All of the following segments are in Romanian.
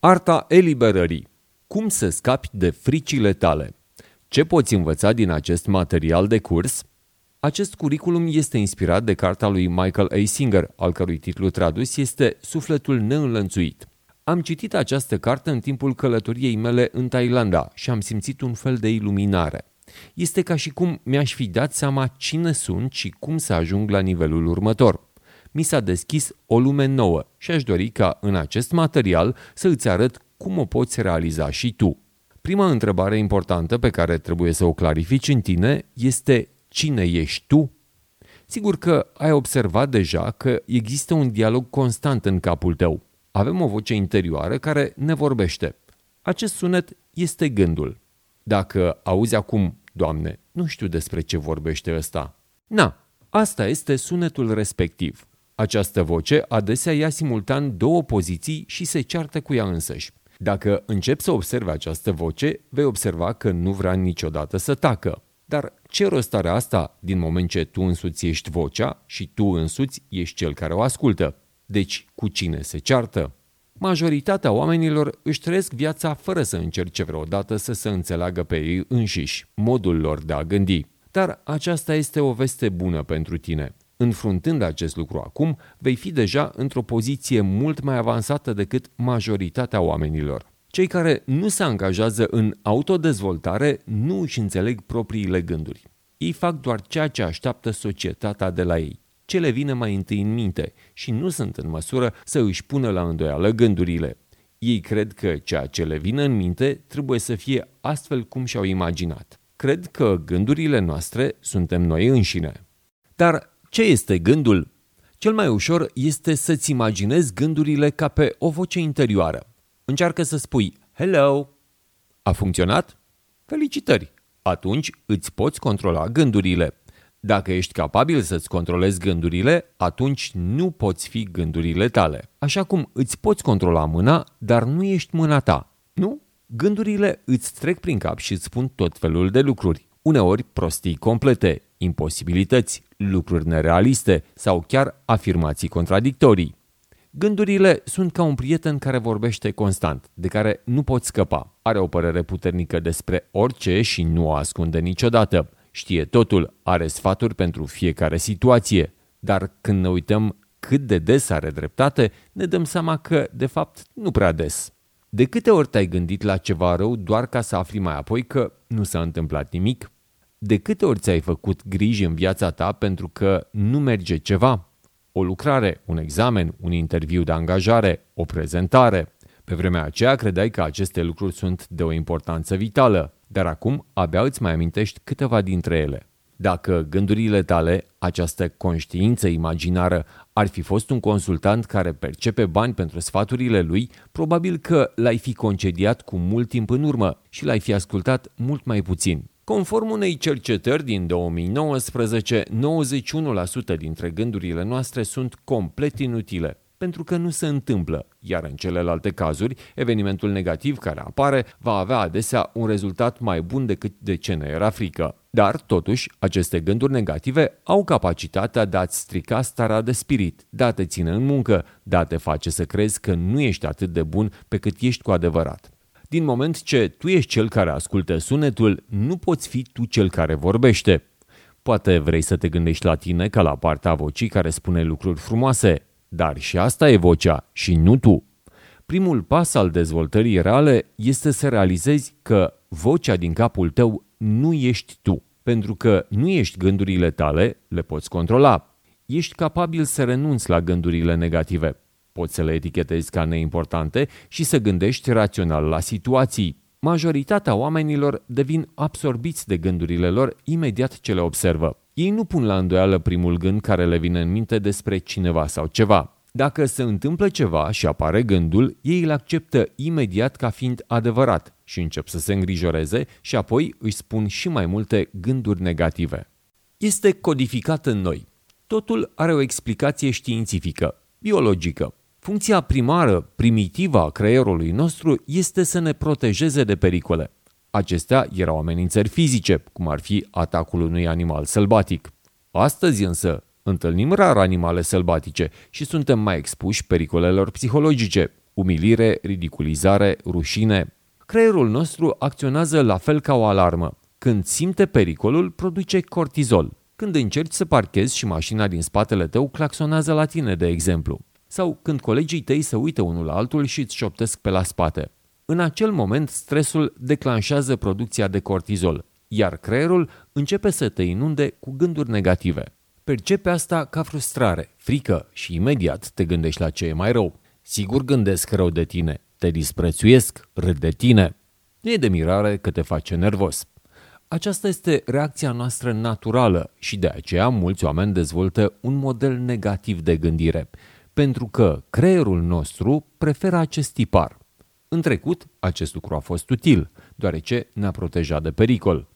Arta eliberării. Cum să scapi de fricile tale? Ce poți învăța din acest material de curs? Acest curriculum este inspirat de cartea lui Michael A. Singer, al cărui titlu tradus este Sufletul neînlănțuit. Am citit această carte în timpul călătoriei mele în Thailanda și am simțit un fel de iluminare. Este ca și cum mi-aș fi dat seama cine sunt și cum să ajung la nivelul următor. Mi s-a deschis o lume nouă și aș dori ca în acest material să îți arăt cum o poți realiza și tu. Prima întrebare importantă pe care trebuie să o clarifici în tine este cine ești tu? Sigur că ai observat deja că există un dialog constant în capul tău. Avem o voce interioară care ne vorbește. Acest sunet este gândul. Dacă auzi acum, Doamne, nu știu despre ce vorbește ăsta. Na, asta este sunetul respectiv. Această voce adesea ia simultan două poziții și se ceartă cu ea însăși. Dacă începi să observi această voce, vei observa că nu vrea niciodată să tacă. Dar ce rost are asta din moment ce tu însuți ești vocea și tu însuți ești cel care o ascultă? Deci, cu cine se ceartă? Majoritatea oamenilor își trăiesc viața fără să încerce vreodată să se înțeleagă pe ei înșiși, modul lor de a gândi. Dar aceasta este o veste bună pentru tine. Înfruntând acest lucru acum, vei fi deja într-o poziție mult mai avansată decât majoritatea oamenilor. Cei care nu se angajează în autodezvoltare nu își înțeleg propriile gânduri. Ei fac doar ceea ce așteaptă societatea de la ei, ce le vine mai întâi în minte și nu sunt în măsură să își pună la îndoială gândurile. Ei cred că ceea ce le vine în minte trebuie să fie astfel cum și-au imaginat. Cred că gândurile noastre suntem noi înșine. Dar ce este gândul? Cel mai ușor este să-ți imaginezi gândurile ca pe o voce interioară. Încearcă să spui hello. A funcționat? Felicitări! Atunci îți poți controla gândurile. Dacă ești capabil să-ți controlezi gândurile, atunci nu poți fi gândurile tale. Așa cum îți poți controla mâna, dar nu ești mâna ta. Nu? Gândurile îți trec prin cap și îți spun tot felul de lucruri. Uneori prostii complete, imposibilități, lucruri nerealiste sau chiar afirmații contradictorii. Gândurile sunt ca un prieten care vorbește constant, de care nu poți scăpa. Are o părere puternică despre orice și nu o ascunde niciodată. Știe totul, are sfaturi pentru fiecare situație. Dar când ne uităm cât de des are dreptate, ne dăm seama că, de fapt, nu prea des. De câte ori te-ai gândit la ceva rău doar ca să afli mai apoi că nu s-a întâmplat nimic? De câte ori ți-ai făcut griji în viața ta pentru că nu merge ceva? O lucrare, un examen, un interviu de angajare, o prezentare. Pe vremea aceea credeai că aceste lucruri sunt de o importanță vitală, dar acum abia îți mai amintești câteva dintre ele. Dacă gândurile tale, această conștiință imaginară, ar fi fost un consultant care percepe bani pentru sfaturile lui, probabil că l-ai fi concediat cu mult timp în urmă și l-ai fi ascultat mult mai puțin. Conform unei cercetări din 2019, 91% dintre gândurile noastre sunt complet inutile, pentru că nu se întâmplă, iar în celelalte cazuri, evenimentul negativ care apare va avea adesea un rezultat mai bun decât de ce ne era frică. Dar, totuși, aceste gânduri negative au capacitatea de a-ți strica starea de spirit, de a te ține în muncă, de a te face să crezi că nu ești atât de bun pe cât ești cu adevărat. Din moment ce tu ești cel care ascultă sunetul, nu poți fi tu cel care vorbește. Poate vrei să te gândești la tine ca la partea vocii care spune lucruri frumoase, dar și asta e vocea și nu tu. Primul pas al dezvoltării reale este să realizezi că vocea din capul tău nu ești tu, pentru că nu ești gândurile tale, le poți controla. Ești capabil să renunți la gândurile negative. Poți să le etichetezi ca neimportante și să gândești rațional la situații. Majoritatea oamenilor devin absorbiți de gândurile lor imediat ce le observă. Ei nu pun la îndoială primul gând care le vine în minte despre cineva sau ceva. Dacă se întâmplă ceva și apare gândul, ei îl acceptă imediat ca fiind adevărat și încep să se îngrijoreze și apoi își spun și mai multe gânduri negative. Este codificat în noi. Totul are o explicație științifică, biologică. Funcția primară, primitivă a creierului nostru este să ne protejeze de pericole. Acestea erau amenințări fizice, cum ar fi atacul unui animal sălbatic. Astăzi însă întâlnim rar animale sălbatice și suntem mai expuși pericolelor psihologice. umilire, ridiculizare, rușine. Creierul nostru acționează la fel ca o alarmă. Când simte pericolul, produce cortizol. Când încerci să parchezi și mașina din spatele tău claxonează la tine, de exemplu. Sau când colegii tăi se uită unul la altul și îți șoptesc pe la spate. În acel moment, stresul declanșează producția de cortizol, iar creierul începe să te inunde cu gânduri negative. Percepe asta ca frustrare, frică și imediat te gândești la ce e mai rău. Sigur gândesc rău de tine, te disprețuiesc, râd de tine. Nu e de mirare că te face nervos. Aceasta este reacția noastră naturală și de aceea mulți oameni dezvoltă un model negativ de gândire, pentru că creierul nostru preferă acest tipar. În trecut, acest lucru a fost util, deoarece ne-a protejat de pericol.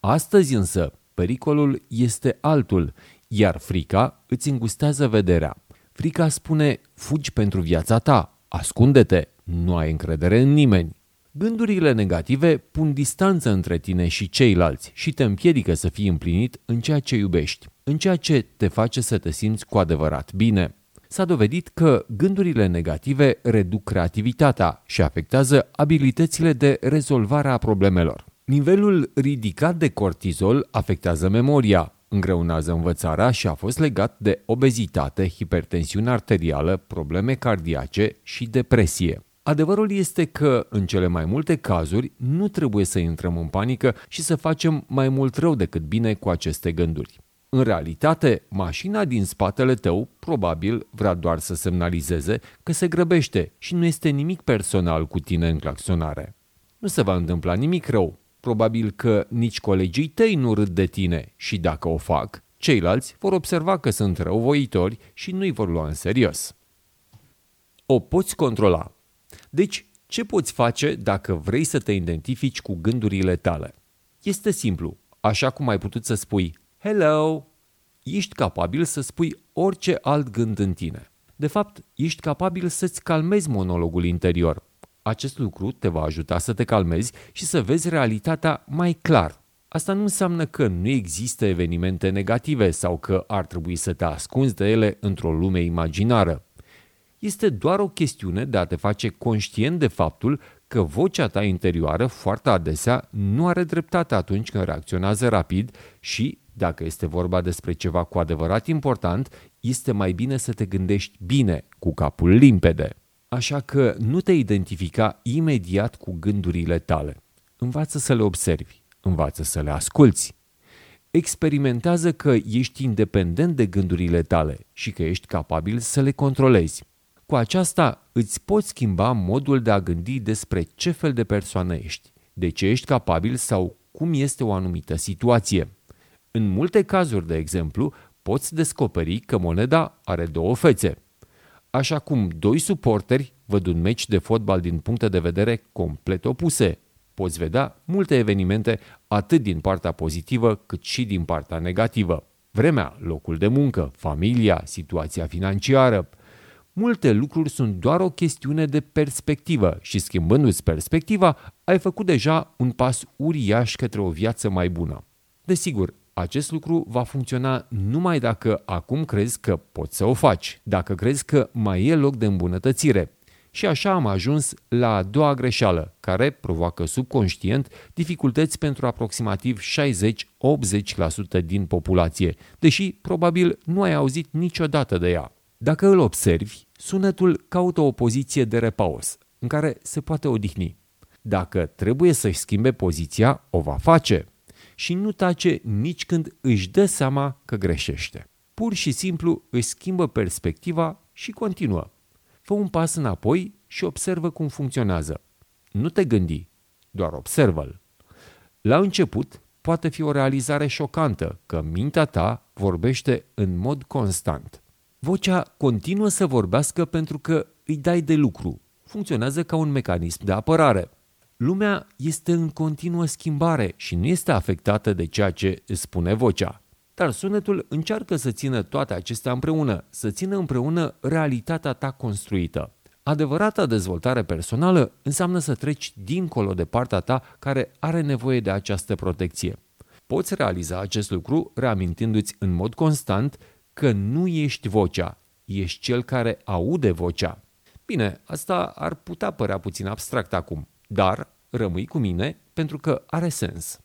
Astăzi însă, pericolul este altul, iar frica îți îngustează vederea. Frica spune, fugi pentru viața ta, ascunde-te, nu ai încredere în nimeni. Gândurile negative pun distanță între tine și ceilalți și te împiedică să fii împlinit în ceea ce iubești, în ceea ce te face să te simți cu adevărat bine. S-a dovedit că gândurile negative reduc creativitatea și afectează abilitățile de rezolvare a problemelor. Nivelul ridicat de cortizol afectează memoria, îngreunează învățarea și a fost legat de obezitate, hipertensiune arterială, probleme cardiace și depresie. Adevărul este că, în cele mai multe cazuri, nu trebuie să intrăm în panică și să facem mai mult rău decât bine cu aceste gânduri. În realitate, mașina din spatele tău probabil vrea doar să semnalizeze că se grăbește și nu este nimic personal cu tine în claxonare. Nu se va întâmpla nimic rău. Probabil că nici colegii tăi nu râd de tine și dacă o fac, ceilalți vor observa că sunt răuvoitori și nu-i vor lua în serios. O poți controla. Deci, ce poți face dacă vrei să te identifici cu gândurile tale? Este simplu, așa cum ai putut să spui Hello! Ești capabil să spui orice alt gând în tine. De fapt, ești capabil să-ți calmezi monologul interior. Acest lucru te va ajuta să te calmezi și să vezi realitatea mai clar. Asta nu înseamnă că nu există evenimente negative sau că ar trebui să te ascunzi de ele într-o lume imaginară. Este doar o chestiune de a te face conștient de faptul că vocea ta interioară foarte adesea nu are dreptate atunci când reacționează rapid și dacă este vorba despre ceva cu adevărat important, este mai bine să te gândești bine, cu capul limpede. Așa că nu te identifica imediat cu gândurile tale. Învață să le observi, învață să le asculți. Experimentează că ești independent de gândurile tale și că ești capabil să le controlezi. Cu aceasta îți poți schimba modul de a gândi despre ce fel de persoană ești, de ce ești capabil sau cum este o anumită situație. În multe cazuri, de exemplu, poți descoperi că moneda are două fețe. Așa cum doi suporteri văd un meci de fotbal din puncte de vedere complet opuse. Poți vedea multe evenimente atât din partea pozitivă cât și din partea negativă. Vremea, locul de muncă, familia, situația financiară. Multe lucruri sunt doar o chestiune de perspectivă și schimbându-ți perspectiva, ai făcut deja un pas uriaș către o viață mai bună. Desigur, acest lucru va funcționa numai dacă acum crezi că poți să o faci, dacă crezi că mai e loc de îmbunătățire. Și așa am ajuns la a doua greșeală, care provoacă subconștient dificultăți pentru aproximativ 60-80% din populație, deși probabil nu ai auzit niciodată de ea. Dacă îl observi, sunetul caută o poziție de repaus, în care se poate odihni. Dacă trebuie să-și schimbe poziția, o va face – și nu tace nici când își dă seama că greșește. Pur și simplu își schimbă perspectiva și continuă. Fă un pas înapoi și observă cum funcționează. Nu te gândi, doar observă-l. La început, poate fi o realizare șocantă că mintea ta vorbește în mod constant. Vocea continuă să vorbească pentru că îi dai de lucru. Funcționează ca un mecanism de apărare. Lumea este în continuă schimbare și nu este afectată de ceea ce îți spune vocea. Dar sunetul încearcă să țină toate acestea împreună, să țină împreună realitatea ta construită. Adevărata dezvoltare personală înseamnă să treci dincolo de partea ta care are nevoie de această protecție. Poți realiza acest lucru reamintindu-ți în mod constant că nu ești vocea, ești cel care aude vocea. Bine, asta ar putea părea puțin abstract acum, dar rămâi cu mine pentru că are sens.